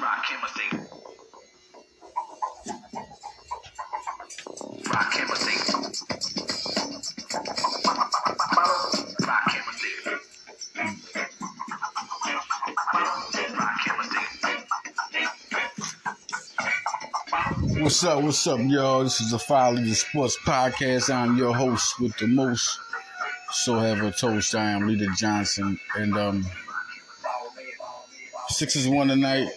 Rock Chemistry. Rock Chemistry. Rock Chemistry. Rock Chemistry. What's up? What's up, y'all? This is the File Leader Sports Podcast. I'm your host with the most. So have a toast. I am Leader Johnson, and um, Sixers won tonight.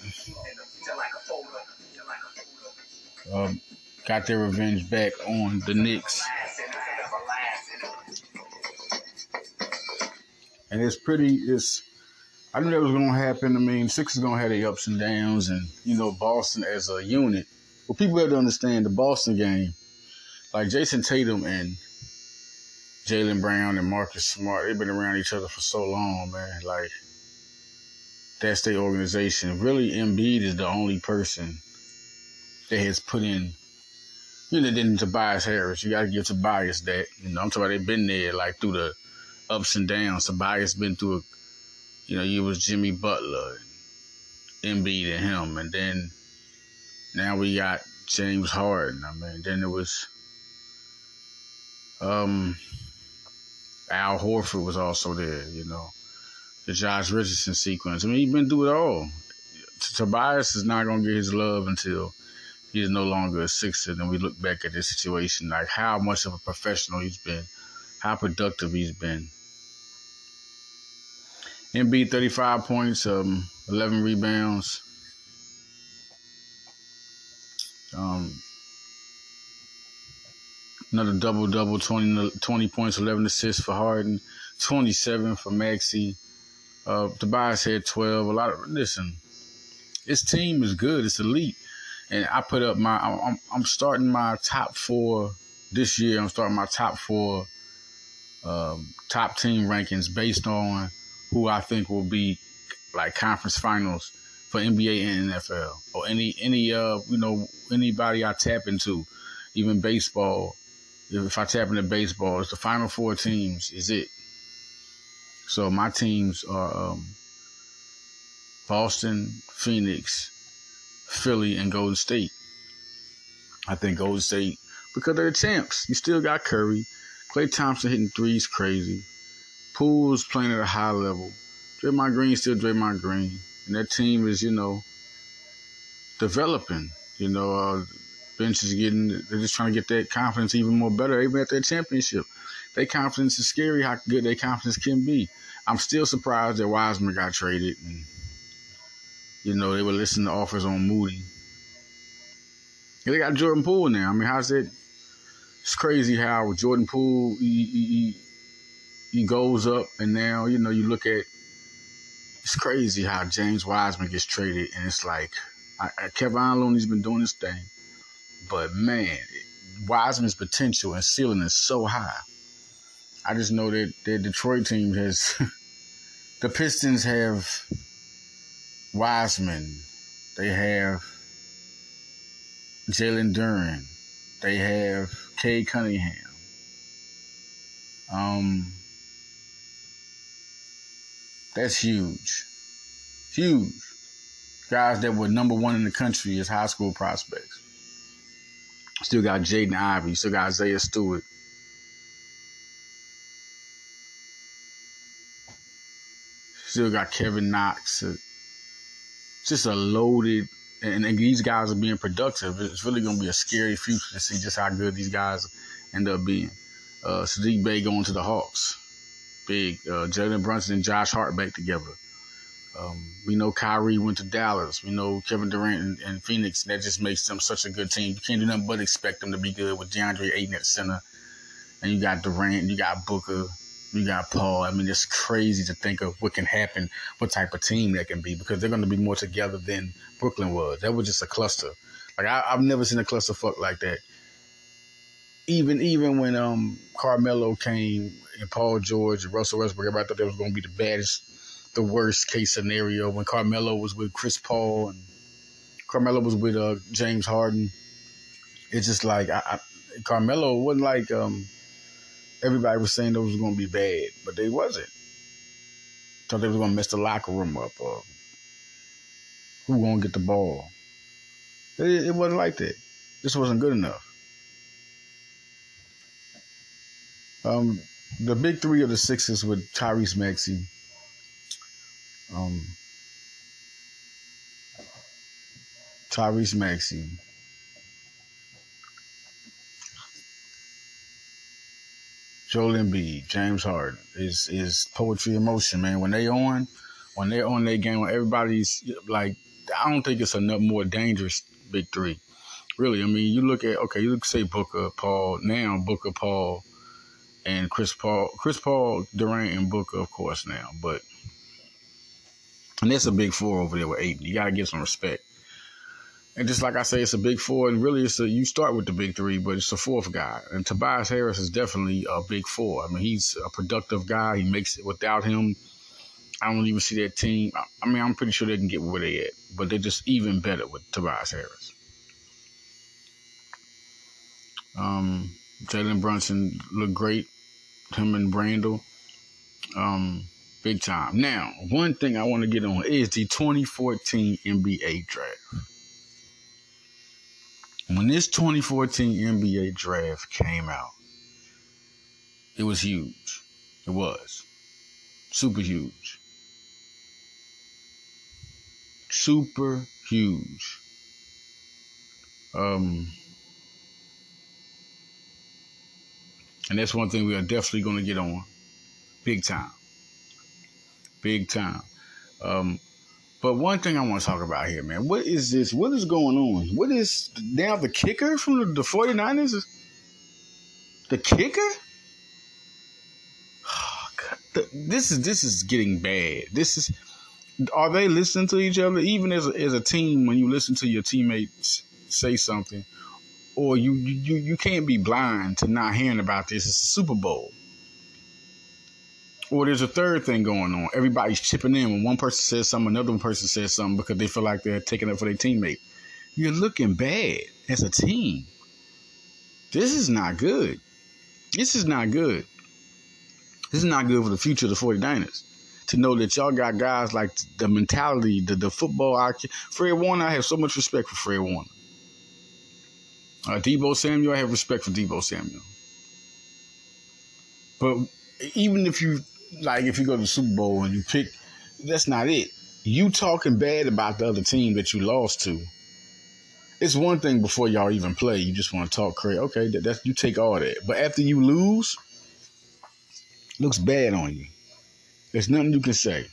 Um, got their revenge back on the Knicks, and it's pretty. It's I knew that was gonna happen. I mean, Sixers gonna have their ups and downs, and you know, Boston as a unit. Well, people have to understand the Boston game. Like Jayson Tatum and Jaylen Brown and Marcus Smart, they've been around each other for so long, man. Like that's their organization. Really, Embiid is the only person that has put in. You know, then Tobias Harris. You got to give Tobias that. You know, I'm talking about they've been there like through the ups and downs. Tobias been through a. You know, you was Jimmy Butler, Embiid, and him, and then now we got James Harden. I mean, then it was um Al Horford was also there, you know. The Josh Richardson sequence. I mean, he's been through it all. Tobias is not gonna get his love until he's no longer a Sixer. And we look back at this situation, like how much of a professional he's been, how productive he's been. MB 35 points, um, 11 rebounds. Um, another double double, 20, 20 points, 11 assists for Harden, 27 for Maxey. Uh, Tobias had 12. A lot of, listen, this team is good, it's elite. And I put up my, I'm, I'm starting my top four this year. I'm starting my top four um, top team rankings based on who I think will be like conference finals for NBA and NFL or any any uh you know anybody I tap into, even baseball. If I tap into baseball, it's the final four teams is it. So my teams are um, Boston, Phoenix, Philly, and Golden State. I think Golden State because they're the champs. You still got Curry, Klay Thompson hitting threes crazy, Poole's playing at a high level. Draymond Green still Draymond Green and that team is, you know, developing. You know, uh, bench is getting, they're just trying to get that confidence even more better, even at their championship. Their confidence is scary how good their confidence can be. I'm still surprised that Wiseman got traded and, you know, they were listening to offers on Moody. They got Jordan Poole now. I mean, how's it? It's crazy how Jordan Poole, he, he, he goes up and now, you know, you look at it's crazy how James Wiseman gets traded, and it's like I, I, Kevin Looney's been doing his thing, but man, Wiseman's potential and ceiling is so high. I just know that the Detroit team has the Pistons have Wiseman, they have Jalen Duren. they have Cade Cunningham. Um, that's huge. Huge. Guys that were number one in the country as high school prospects. Still got Jaden Ivey. Still got Isaiah Stewart. Still got Kevin Knox. Just a loaded, and, and these guys are being productive. It's really going to be a scary future to see just how good these guys end up being. Uh, Saddiq Bey going to the Hawks big. Uh, Jalen Brunson and Josh Hart back together. Um, we know Kyrie went to Dallas. We know Kevin Durant and, and, Phoenix. That just makes them such a good team. You can't do nothing but expect them to be good with DeAndre Ayton at center. And you got Durant, you got Booker, you got Paul. I mean, it's crazy to think of what can happen, what type of team that can be, because they're going to be more together than Brooklyn was. That was just a cluster. Like I, have never seen a cluster fuck like that. Even even when um Carmelo came and Paul George and Russell Westbrook, everybody thought that was going to be the baddest, the worst case scenario when Carmelo was with Chris Paul and Carmelo was with uh, James Harden. It's just like I, I, Carmelo wasn't like um, everybody was saying those was going to be bad, but they wasn't. Thought they was going to mess the locker room up or who gonna get the ball. It, it wasn't like that. This wasn't good enough. Um, the big three of the Sixers with Tyrese Maxey. Um, Tyrese Maxey. Joel Embiid, James Harden is is poetry in motion, man. When they on, when they're on their game, when everybody's like, I don't think it's a more dangerous big three. Really, I mean, you look at okay, you look say Booker, Paul now, Booker, Paul, and Chris Paul, Chris Paul, Durant, and Booker, of course now, but and that's a big four over there with eight. You got to give some respect. And just like I say, it's a big four, and really, it's a you start with the big three, but it's a fourth guy. And Tobias Harris is definitely a big four. I mean, he's a productive guy. He makes it without him. I don't even see that team. I mean, I'm pretty sure they can get where they at, but they're just even better with Tobias Harris. Um, Jalen Brunson looked great. Him and Brandel, um, big time. Now, one thing I want to get on is the 2014 NBA draft. When this 2014 NBA draft came out, it was huge. It was super huge. Super huge. Um, and that's one thing we are definitely going to get on, big time, big time. Um, but one thing I want to talk about here, man, what is this? What is going on? What is now the kicker from the, the 49ers? The kicker? Oh, God. This is this is getting bad. This is are they listening to each other? Even as a, as a team, when you listen to your teammates say something, or you you you can't be blind to not hearing about this. It's a Super Bowl. Or there's a third thing going on. Everybody's chipping in. When one person says something, another person says something because they feel like they're taking up for their teammate. You're looking bad as a team. This is not good. This is not good. This is not good for the future of the 49ers. To know that y'all got guys like the mentality, the, the football IQ. Fred Warner, I have so much respect for Fred Warner. Uh, Deebo Samuel, I have respect for Deebo Samuel. But even if you like if you go to the Super Bowl and you pick, that's not it. You talking bad about the other team that you lost to. It's one thing before y'all even play. You just want to talk crazy. Okay, that, that's you take all that. But after you lose, looks bad on you. There's nothing you can say.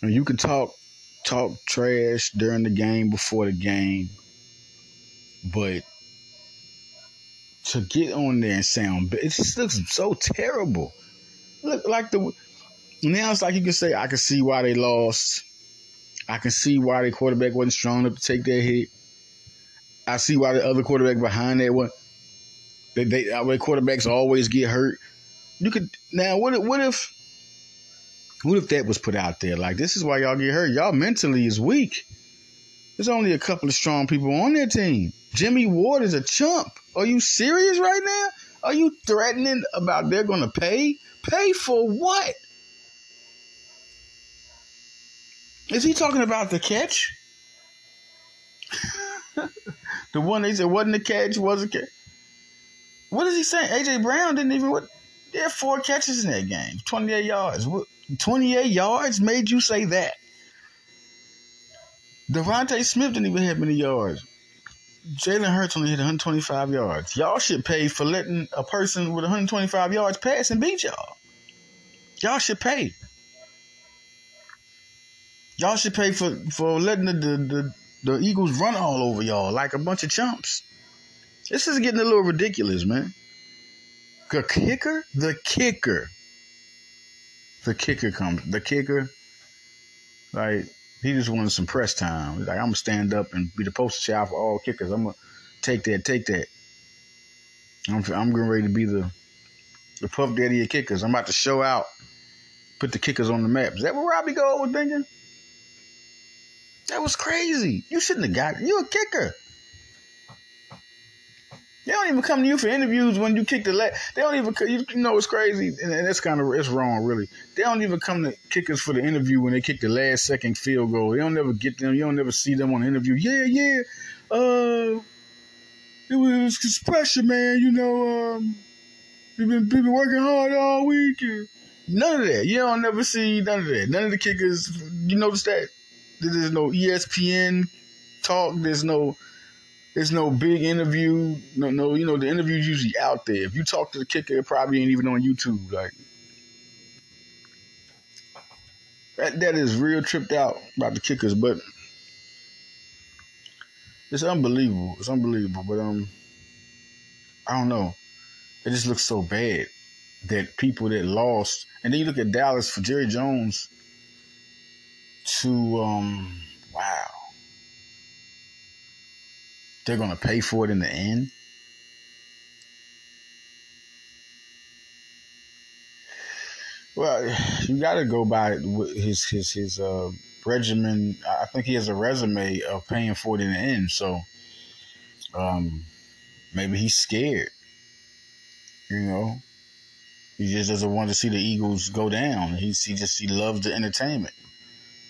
And you can talk talk trash during the game, before the game, but to get on there and sound, it just looks so terrible. Look like the now it's like you can say I can see why they lost. I can see why the quarterback wasn't strong enough to take that hit. I see why the other quarterback behind that one. They, they their quarterbacks always get hurt. You could now what if what if what if that was put out there? Like this is why y'all get hurt. Y'all mentally is weak. There's only a couple of strong people on their team. Jimmy Ward is a chump. Are you serious right now? Are you threatening about they're gonna pay? Pay for what? Is he talking about the catch? the one they said wasn't a catch, was a catch. What is he saying? AJ Brown didn't even what there are four catches in that game, 28 yards. What 28 yards made you say that? DeVonta Smith didn't even have many yards. Jalen Hurts only hit 125 yards. Y'all should pay for letting a person with 125 yards pass and beat y'all. Y'all should pay. Y'all should pay for, for letting the, the, the, the Eagles run all over y'all like a bunch of chumps. This is getting a little ridiculous, man. The kicker? The kicker. The kicker comes. The kicker, like, he just wanted some press time. He's like, I'm gonna stand up and be the poster child for all kickers. I'm gonna take that, take that. I'm I'm getting ready to be the the puff daddy of kickers. I'm about to show out, put the kickers on the map. Is that what Robbie Gould was thinking? That was crazy. You shouldn't have got. You a kicker. They don't even come to you for interviews when you kick the leg. They don't even. You, you know it's crazy, and, that's kind of it's wrong, really. They don't even come to kickers for the interview when they kick the last second field goal. They don't never get them. You don't never see them on the interview. Yeah, yeah. Uh, it was just pressure, man. You know, um, we've been, we've been working hard all week. None of that. You don't never see none of that. None of the kickers. You notice that there's no ESPN talk. There's no there's no big interview. No, no, you know, the interview's usually out there. If you talk to the kicker, it probably ain't even on YouTube. Like that that is real tripped out about the kickers, but it's unbelievable. It's unbelievable. But um I don't know. It just looks so bad that people that lost and then you look at Dallas for Jerry Jones to um wow they're going to pay for it in the end. Well, you got to go by his his his uh, regimen. I think he has a resume of paying for it in the end. So, um, maybe he's scared. You know, he just doesn't want to see the Eagles go down. He's he just he loves the entertainment.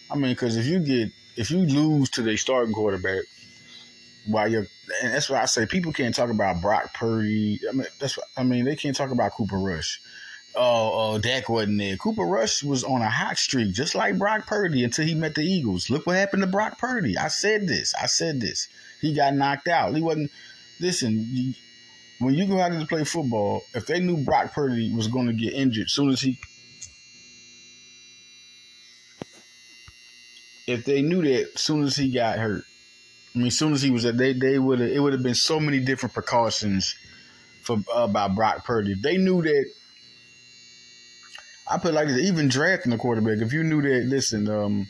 I mean, because if you get if you lose to the starting quarterback while you're and that's why I say people can't talk about Brock Purdy. I mean that's what, I mean they can't talk about Cooper Rush. Oh, uh, Dak wasn't there. Cooper Rush was on a hot streak, just like Brock Purdy, until he met the Eagles. Look what happened to Brock Purdy. I said this. I said this. He got knocked out. He wasn't. Listen, when you go out to play football, if they knew Brock Purdy was going to get injured, soon as he if they knew that soon as he got hurt, I mean, as soon as he was, they they would have. It would have been so many different precautions for uh, about Brock Purdy. They knew that. I put like this: even drafting a quarterback, if you knew that, listen, um,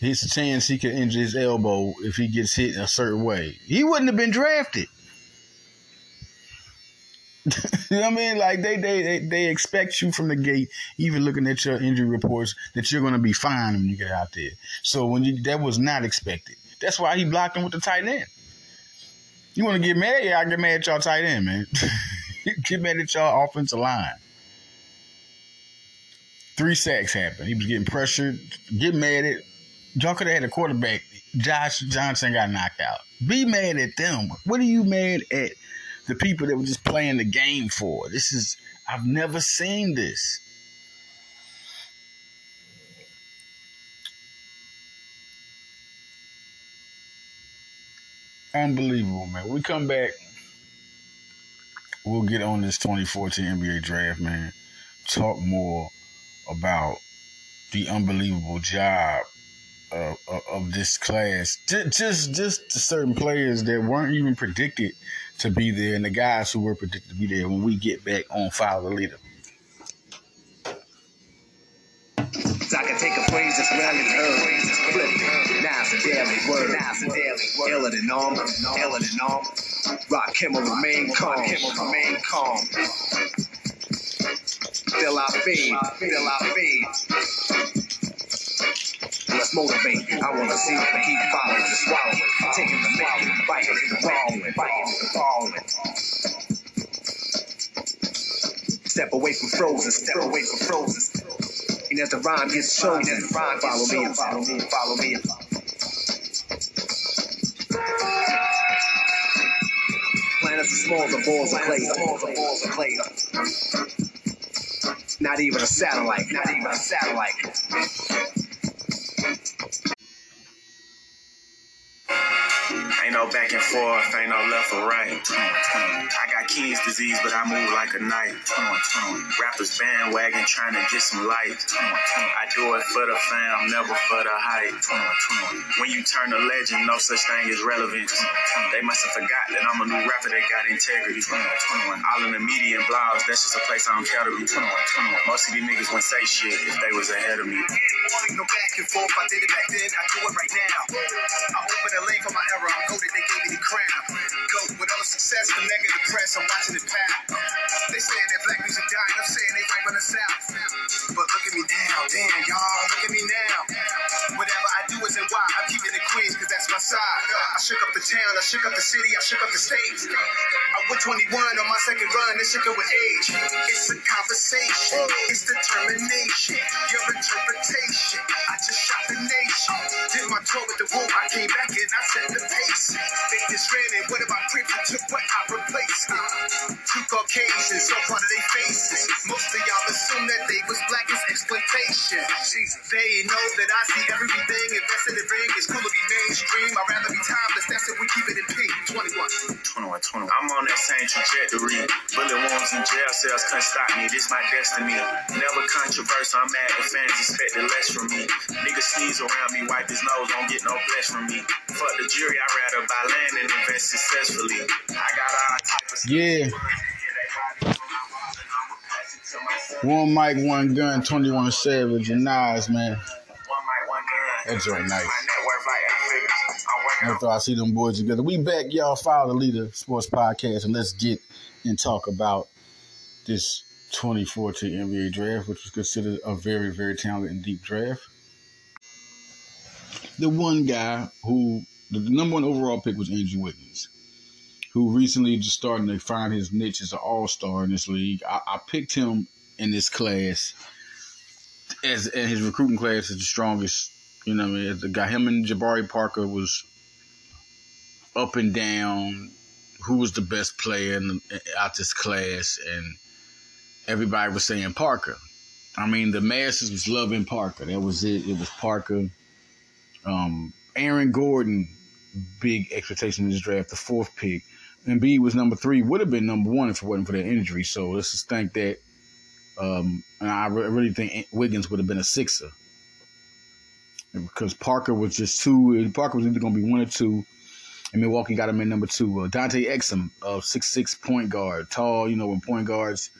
his chance he could injure his elbow if he gets hit in a certain way, he wouldn't have been drafted. you know what I mean? Like they, they they they expect you from the gate, even looking at your injury reports, that you're gonna be fine when you get out there. So when you that was not expected. That's why he blocked him with the tight end. You want to get mad? Yeah, I get mad at y'all tight end, man. get mad at y'all offensive line. Three sacks happened. He was getting pressured. Get mad at y'all could have had a quarterback. Josh Johnson got knocked out. Be mad at them. What are you mad at the people that were just playing the game for? This is I've never seen this. Unbelievable, man. We come back. We'll get on this 2014 NBA draft, man. Talk more about the unbelievable job of, of, this class. Just, just, just certain players that weren't even predicted to be there, and the guys who were predicted to be there. When we get back on Follow the Leader. I can take a phrase that's rarely daily word. Now it's a daily word. Iller than normal. Iller than normal. Rock Kimmel remain calm. Kimmel remain calm. Feel our fade. Feel our fade. Let's motivate. I want to see them keep following and swallowing. Taking the bait, biting and falling, biting and falling. Step away from frozen, step away from frozen. And as the rhyme gets chosen, as the rhyme follow me and follow me and follow me. Planets are small, the balls of clay, balls balls of clay. Not even a satellite, not even a satellite. Ain't no back and forth, ain't no left or right. I got King's disease, but I move like a knife. Rappers bandwagon trying to get some light. I do it for the fam, never for the hype. When you turn a legend, no such thing as relevance. They must have forgot that I'm a new rapper that got integrity. All in the media and blogs, that's just a place I don't care to be. Most of these niggas wouldn't say shit if they was ahead of me. No back and forth, I did it back then, I do it right now. I open the lane for my era, I'm goaded, they gave me the crown. Go with all the success, the negative press, I'm watching it pass. They saying that black music dying, I'm saying they right on the south. But look at me now, damn, y'all, look at me now. Whatever I do is in why, I'm keeping it Queens, cause that's my side. I shook up the town I shook up the city, I shook up the state. I was 21 on my second run, it shook up with age. It's a conversation, it's determination, your interpretation. I just shot the nation. Did my tour with the wolf, I came back and I set the pace. Two Caucasians, so part of their faces. Most of y'all assume that they was black as exploitation. They know that I see everything invested in the ring. It's cool to be mainstream. I'd rather be timeless. That's if we keep it in pink. 21. 21, 21. I'm on that same trajectory. Bullet wounds and jail cells couldn't stop me. This my destiny. Never controversial. I'm mad the fans expected less from me. Niggas sneeze around me, wipe his nose, don't get no flesh from me. Fuck the jury, I'd rather buy land and invest successfully. I got all type of Yeah. One mic, one gun, 21 Savage, and Nas, man. That joint nice. After I see them boys together. We back, y'all. Follow the Leader Sports Podcast, and let's get and talk about this 2014 NBA draft, which was considered a very, very talented and deep draft. The one guy who, the number one overall pick was Andrew Wiggins, who recently just starting to find his niche as an all star in this league. I, I picked him in this class as in his recruiting class is the strongest. You know, I mean, the guy him and Jabari Parker was up and down. Who was the best player in out this class? And everybody was saying Parker. I mean, the masses was loving Parker. That was it. It was Parker. Um, Aaron Gordon, big expectation in this draft, the fourth pick. And B was number three, would have been number one if it wasn't for that injury. So let's just think that. Um, and I re- really think Wiggins would have been a sixer because Parker was just two. Parker was either going to be one or two, and Milwaukee got him in number two. Uh, Dante Exum, uh, six six point guard, tall. You know when point guards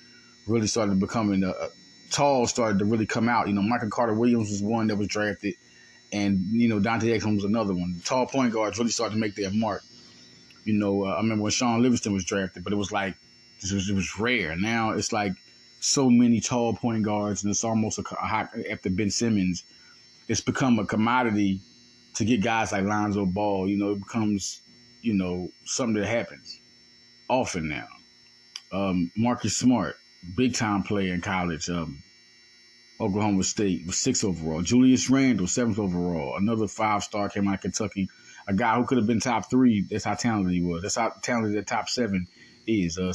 really started becoming uh, tall, started to really come out. You know Michael Carter Williams was one that was drafted, and you know Dante Exum was another one. Tall point guards really started to make their mark. You know uh, I remember when Shaun Livingston was drafted, but it was like it was, it was rare. Now it's like so many tall point guards, and it's almost a, a after Ben Simmons it's become a commodity to get guys like Lonzo Ball. You know, it becomes, you know, something that happens often now. Um, Marcus Smart, big time player in college, um, Oklahoma State, was six overall. Julius Randle, seventh overall. Another five star came out of Kentucky. A guy who could have been top three. That's how talented he was. That's how talented that top seven is. Uh,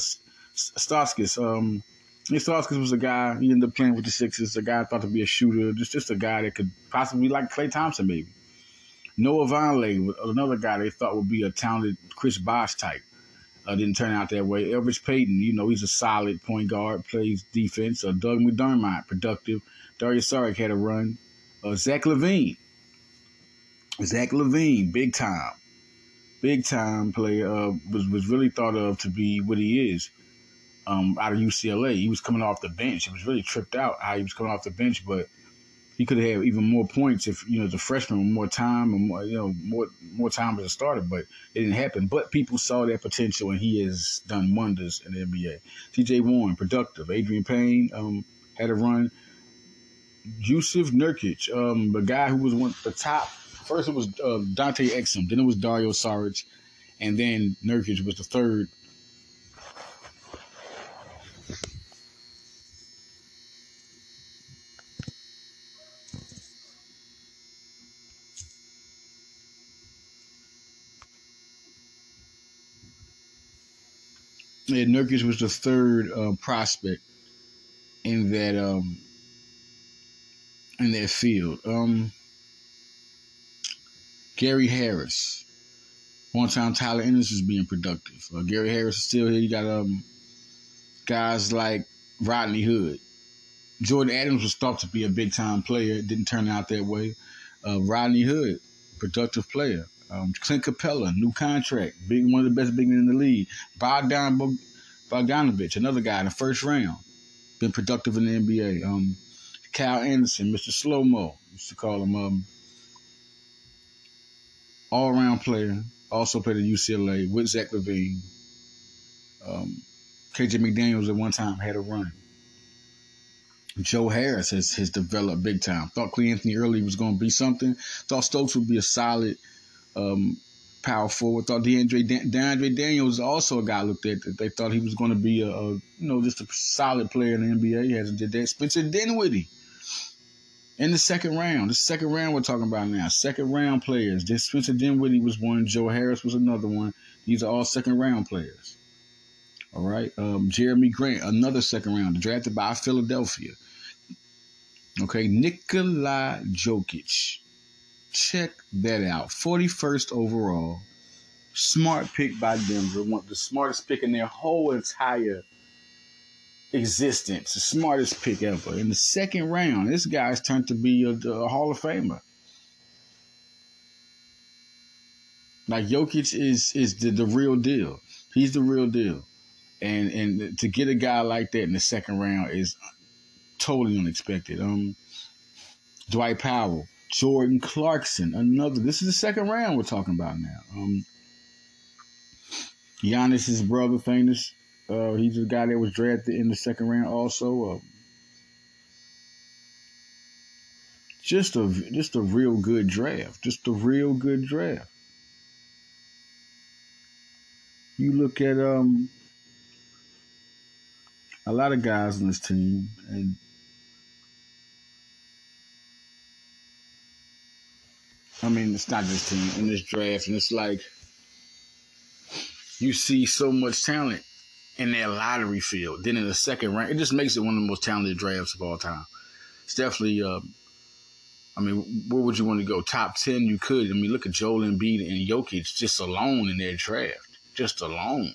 um, Stauskas was a guy, he ended up playing with the Sixers, a guy thought to be a shooter, just just a guy that could possibly like Klay Thompson, maybe. Noah Vonleh another guy they thought would be a talented Chris Bosh type. Uh, didn't turn out that way. Elvis Payton, you know, he's a solid point guard, plays defense. Uh, Doug McDermott, productive. Darius Saric had a run. Uh, Zach LaVine. Zach LaVine, big time. Big time player. Uh, was, was really thought of to be what he is um, out of UCLA. He was coming off the bench. He was really tripped out how he was coming off the bench, but he could have had even more points if you know the freshman with more time and more you know more more time as a starter. But it didn't happen. But people saw that potential, and he has done wonders in the NBA. T.J. Warren, productive. Adreian Payne um, had a run. Yusuf Nurkic, um, the guy who was one the top. First it was uh, Dante Exum, then it was Dario Saric, and then Nurkic was the third Yeah, Nurkic was the third uh, prospect in that um, in that field. Um, Gary Harris, one time Tyler Ennis is being productive. Uh, Gary Harris is still here. You got um, guys like Rodney Hood. Jordan Adams was thought to be a big time player. It didn't turn out that way. Uh, Rodney Hood, productive player. Um, Clint Capela, new contract, big one of the best big men in the league. Bogdan Bogdanovich, another guy in the first round, been productive in the NBA. Um, Kyle Anderson, Mr. Slow Mo, used to call him um, all around player. Also played at UCLA with Zach LaVine. Um, KJ McDaniels at one time had a run. Joe Harris has, has developed big time. Thought Cleanthony early was going to be something. Thought Stokes would be a solid um, power forward. Thought DeAndre DeAndre Daniels also a guy looked at that they thought he was going to be a, a, you know just a solid player in the NBA. He hasn't did that. Spencer Dinwiddie in the second round. The second round we're talking about now. Second round players. This Spencer Dinwiddie was one. Joe Harris was another one. These are all second round players. All right. Um, Jerami Grant, another second round, drafted by Philadelphia. Okay. Nikola Jokic. Check that out. 41st overall. Smart pick by Denver. One the smartest pick in their whole entire existence. The smartest pick ever. In the second round, this guy's turned to be a, a Hall of Famer. Like Jokic is is the, the real deal. He's the real deal. And and to get a guy like that in the second round is totally unexpected. Um Dwight Powell, Jordan Clarkson, another. This is the second round we're talking about now. Um, Giannis's brother, famous. Uh, he's the guy that was drafted in the second round. Also, uh, just a just a real good draft. Just a real good draft. You look at um a lot of guys on this team, and I mean, it's not this team in this draft, and it's like you see so much talent in that lottery field. Then in the second round, it just makes it one of the most talented drafts of all time. It's definitely. Uh, I mean, where would you want to go? Top ten, you could. I mean, look at Joel Embiid and Jokic just alone in their draft, just alone.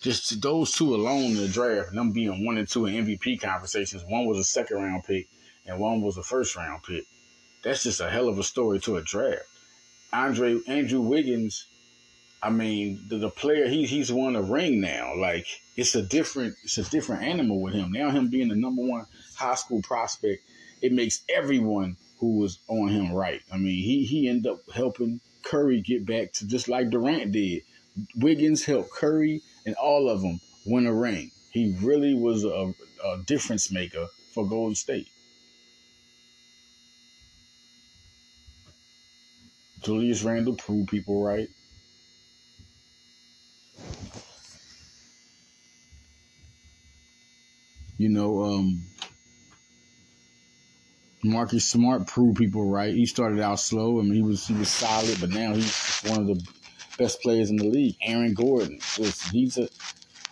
Just those two alone in the draft, and them being one and two in MVP conversations. One was a second round pick, and one was a first round pick. That's just a hell of a story to a draft. Andre Andrew Wiggins, I mean, the, the player he he's won a ring now. Like it's a different it's a different animal with him. Now him being the number one high school prospect, it makes everyone who was on him right. I mean, he he ended up helping Curry get back to just like Durant did. Wiggins helped Curry and all of them win a ring. He really was a, a difference maker for Golden State. Julius Randle proved people right. You know, um, Marcus Smart proved people right. He started out slow. I mean, he was he was solid, but now he's one of the best players in the league. Aaron Gordon, just, he's a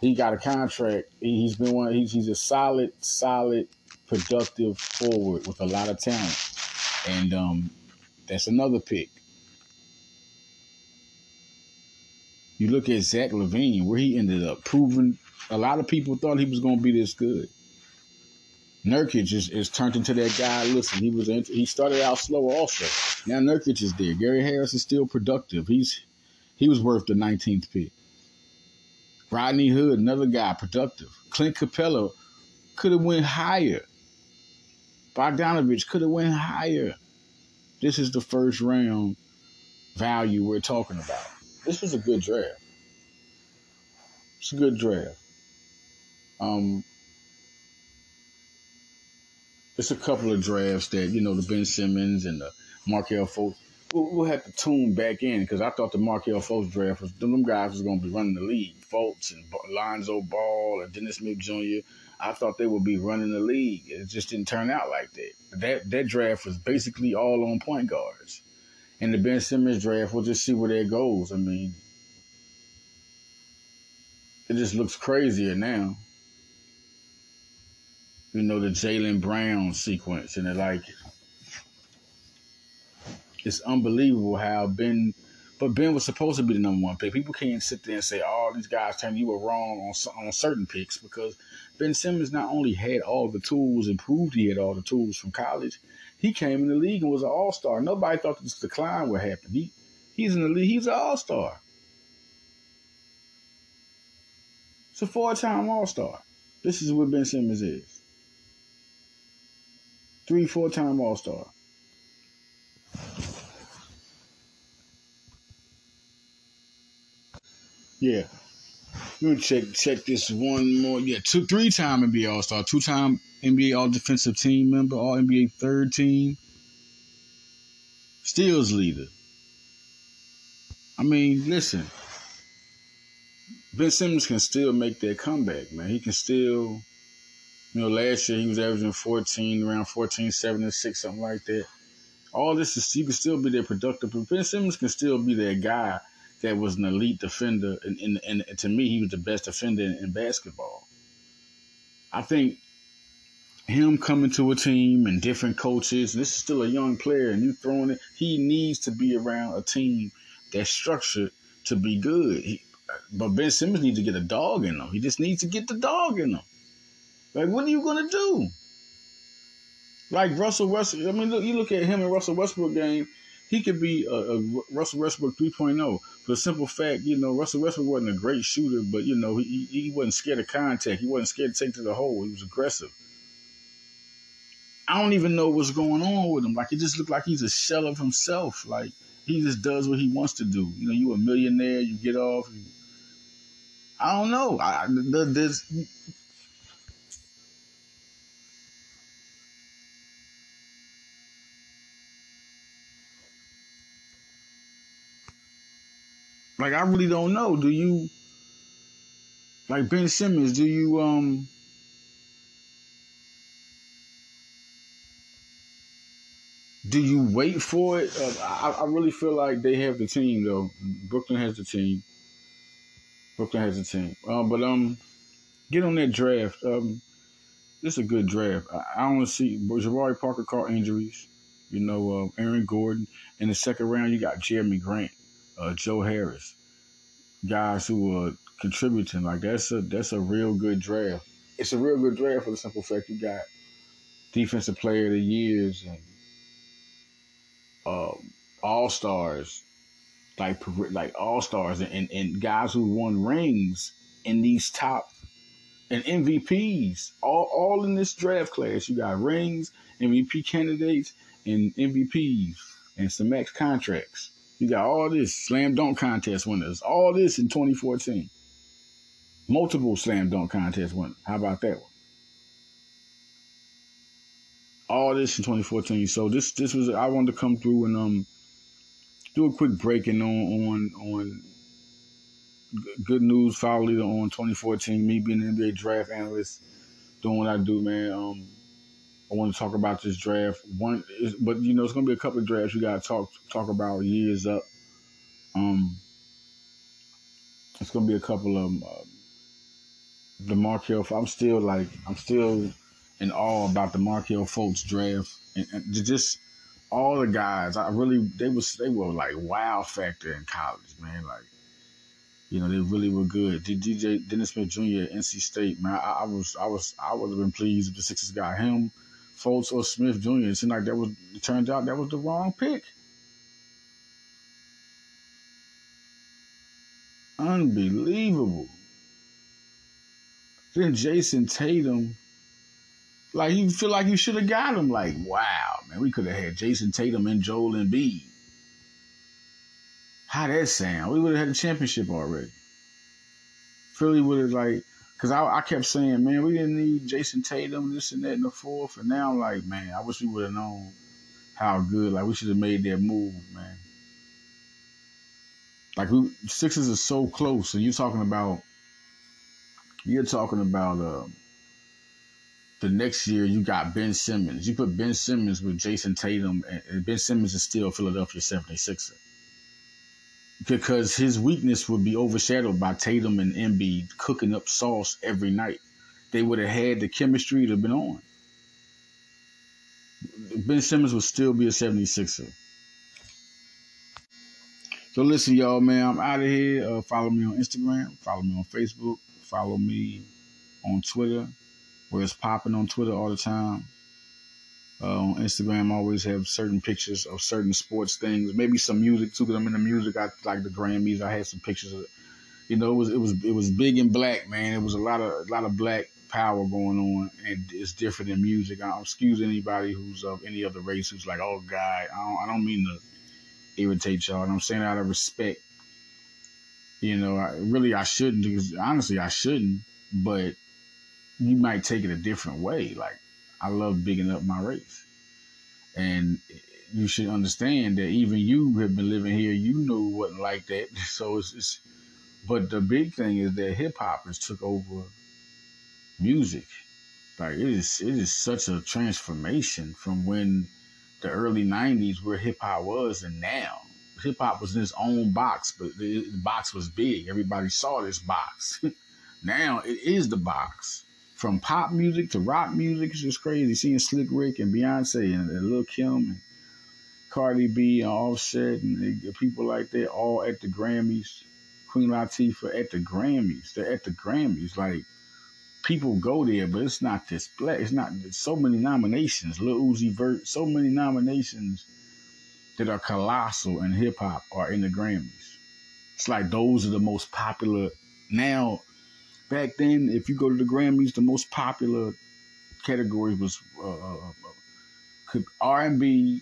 he got a contract. He, has been one. He's, he's a solid, solid, productive forward with a lot of talent, and um, that's another pick. You look at Zach LaVine, where he ended up proving a lot of people thought he was going to be this good. Nurkic is, is turned into that guy. Listen, he was he started out slow also. Now Nurkic is there. Gary Harris is still productive. He's he was worth the 19th pick. Rodney Hood, another guy, productive. Clint Capela could have went higher. Bogdanovich could have went higher. This is the first round value we're talking about. This was a good draft. It's a good draft. Um, it's a couple of drafts that you know the Ben Simmons and the Markelle Fultz. We'll, we'll have to tune back in because I thought the Markelle Fultz draft was them guys was going to be running the league. Fultz and Lonzo Ball and Dennis Smith Jr. I thought they would be running the league. It just didn't turn out like that. That that draft was basically all on point guards. And the Ben Simmons draft, we'll just see where that goes. I mean, it just looks crazier now. You know, the Jaylen Brown sequence, and it like it's unbelievable how Ben, but Ben was supposed to be the number one pick. People can't sit there and say, "Oh, these guys tell you were wrong on on certain picks," because Ben Simmons not only had all the tools and proved he had all the tools from college, he came in the league and was an all star. Nobody thought this decline would happen. He he's in the league. He's an all star. It's a four time all star. This is what Ben Simmons is. Three, four time all star. Yeah. We'll check check this one more. Yeah, two three time NBA All Star, two time NBA All Defensive Team member, All NBA third team, steals leader. I mean, listen, Ben Simmons can still make that comeback, man. He can still, you know, last year he was averaging 14, around 14, 7, and 6, something like that. All this is, he can still be that productive, but Ben Simmons can still be that guy that was an elite defender. And, and, and to me, he was the best defender in, in basketball. I think him coming to a team and different coaches, this is still a young player, and you throwing it, he needs to be around a team that's structured to be good. He, but Ben Simmons needs to get a dog in him. He just needs to get the dog in him. Like, what are you gonna do? Like Russell Westbrook. I mean, look, you look at him and Russell Westbrook game. He could be a, a Russell Westbrook 3.0 for the simple fact, you know, Russell Westbrook wasn't a great shooter, but you know, he he wasn't scared of contact. He wasn't scared to take to the hole. He was aggressive. I don't even know what's going on with him. Like it just looked like he's a shell of himself. Like he just does what he wants to do. You know, you a millionaire, you get off. You, I don't know. I, there's like I really don't know. Do you like Ben Simmons? Do you um? Do you wait for it? Uh, I, I really feel like they have the team though. Brooklyn has the team. Brooklyn has a team. Um, but um, get on that draft. Um, this is a good draft. I, I don't see Jabari Parker caught injuries. You know, uh, Aaron Gordon. In the second round, you got Jerami Grant, uh, Joe Harris, guys who are contributing. Like that's a that's a real good draft. It's a real good draft for the simple fact you got defensive player of the years and um, all stars, like like all stars and, and, and guys who won rings in these top and MVPs, all all in this draft class. You got rings, MVP candidates, and MVPs, and some max contracts. You got all this slam dunk contest winners, all this in 2014. Multiple slam dunk contest winners. How about that one? All this in 2014. So this this was I wanted to come through and um do a quick breaking on on on good news Foul leader on 2014. Me being an NBA draft analyst, doing what I do, man. Um, I want to talk about this draft. One, is, but you know, it's gonna be a couple of drafts you got to talk talk about years up. Um, it's gonna be a couple of um, uh, the Markelle. I'm still like I'm still in awe about the Markelle Fultz draft and, and just all the guys. I really they was they were like wow factor in college, man. Like you know they really were good. DJ Dennis Smith Jr. at NC State, man. I, I was I was I would have been pleased if the Sixers got him, Folks or Smith Jr. It seemed like that was it turned out that was the wrong pick. Unbelievable. Then Jayson Tatum like you feel like you should have got him. Like, wow, man, we could have had Jayson Tatum and Joel Embiid. How that sound? We would have had a championship already. Philly would have like, cause I, I kept saying, man, we didn't need Jayson Tatum, this and that, in the fourth. And now I'm like, man, I wish we would have known how good. Like we should have made that move, man. Like we Sixers are so close. and you're talking about, you're talking about. Uh, the next year you got Ben Simmons. You put Ben Simmons with Jayson Tatum, and Ben Simmons is still a Philadelphia 76er. Because his weakness would be overshadowed by Tatum and Embiid cooking up sauce every night. They would have had the chemistry to have been on. Ben Simmons would still be a 76er. So listen, y'all, man, I'm out of here. Uh, follow me on Instagram. Follow me on Facebook. Follow me on Twitter where it's popping on Twitter all the time. Uh, on Instagram, I always have certain pictures of certain sports things. Maybe some music too, because I'm in the music. I like the Grammys. I had some pictures of. You know, it was it was it was big and black, man. It was a lot of a lot of black power going on, and it's different in music. I don't excuse anybody who's of any other race who's like, oh God, I don't, I don't mean to irritate y'all. And I'm saying out of respect. You know, I, really I shouldn't because honestly I shouldn't, but you might take it a different way. Like I love bigging up my race, and you should understand that even you have been living here, you knew it wasn't like that. So it's, it's but the big thing is that hip hop has took over music. Like it is it is such a transformation from when the early nineties where hip hop was and now. Hip hop was in its own box, but the box was big. Everybody saw this box. now it is the box. From pop music to rock music, it's just crazy. Seeing Slick Rick and Beyonce and, and Lil Kim and Cardi B and Offset and people like that all at the Grammys. Queen Latifah at the Grammys. They're at the Grammys. Like people go there, but it's not this. It's not so many nominations. Lil Uzi Vert, so many nominations that are colossal in hip hop are in the Grammys. It's like those are the most popular now. Back then, if you go to the Grammys, the most popular category was uh, uh, uh R and B,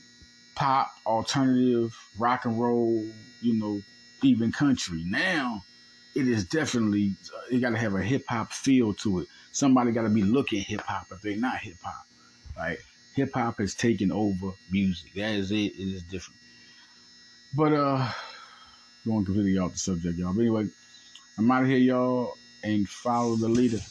pop, alternative, rock and roll. You know, even country. Now, it is definitely uh, you got to have a hip hop feel to it. Somebody got to be looking hip hop if they're not hip hop. Right? Hip hop has taken over music. That is it. It is different. But uh, going completely off the subject, y'all. But anyway, I'm out of here, y'all, and follow the leader.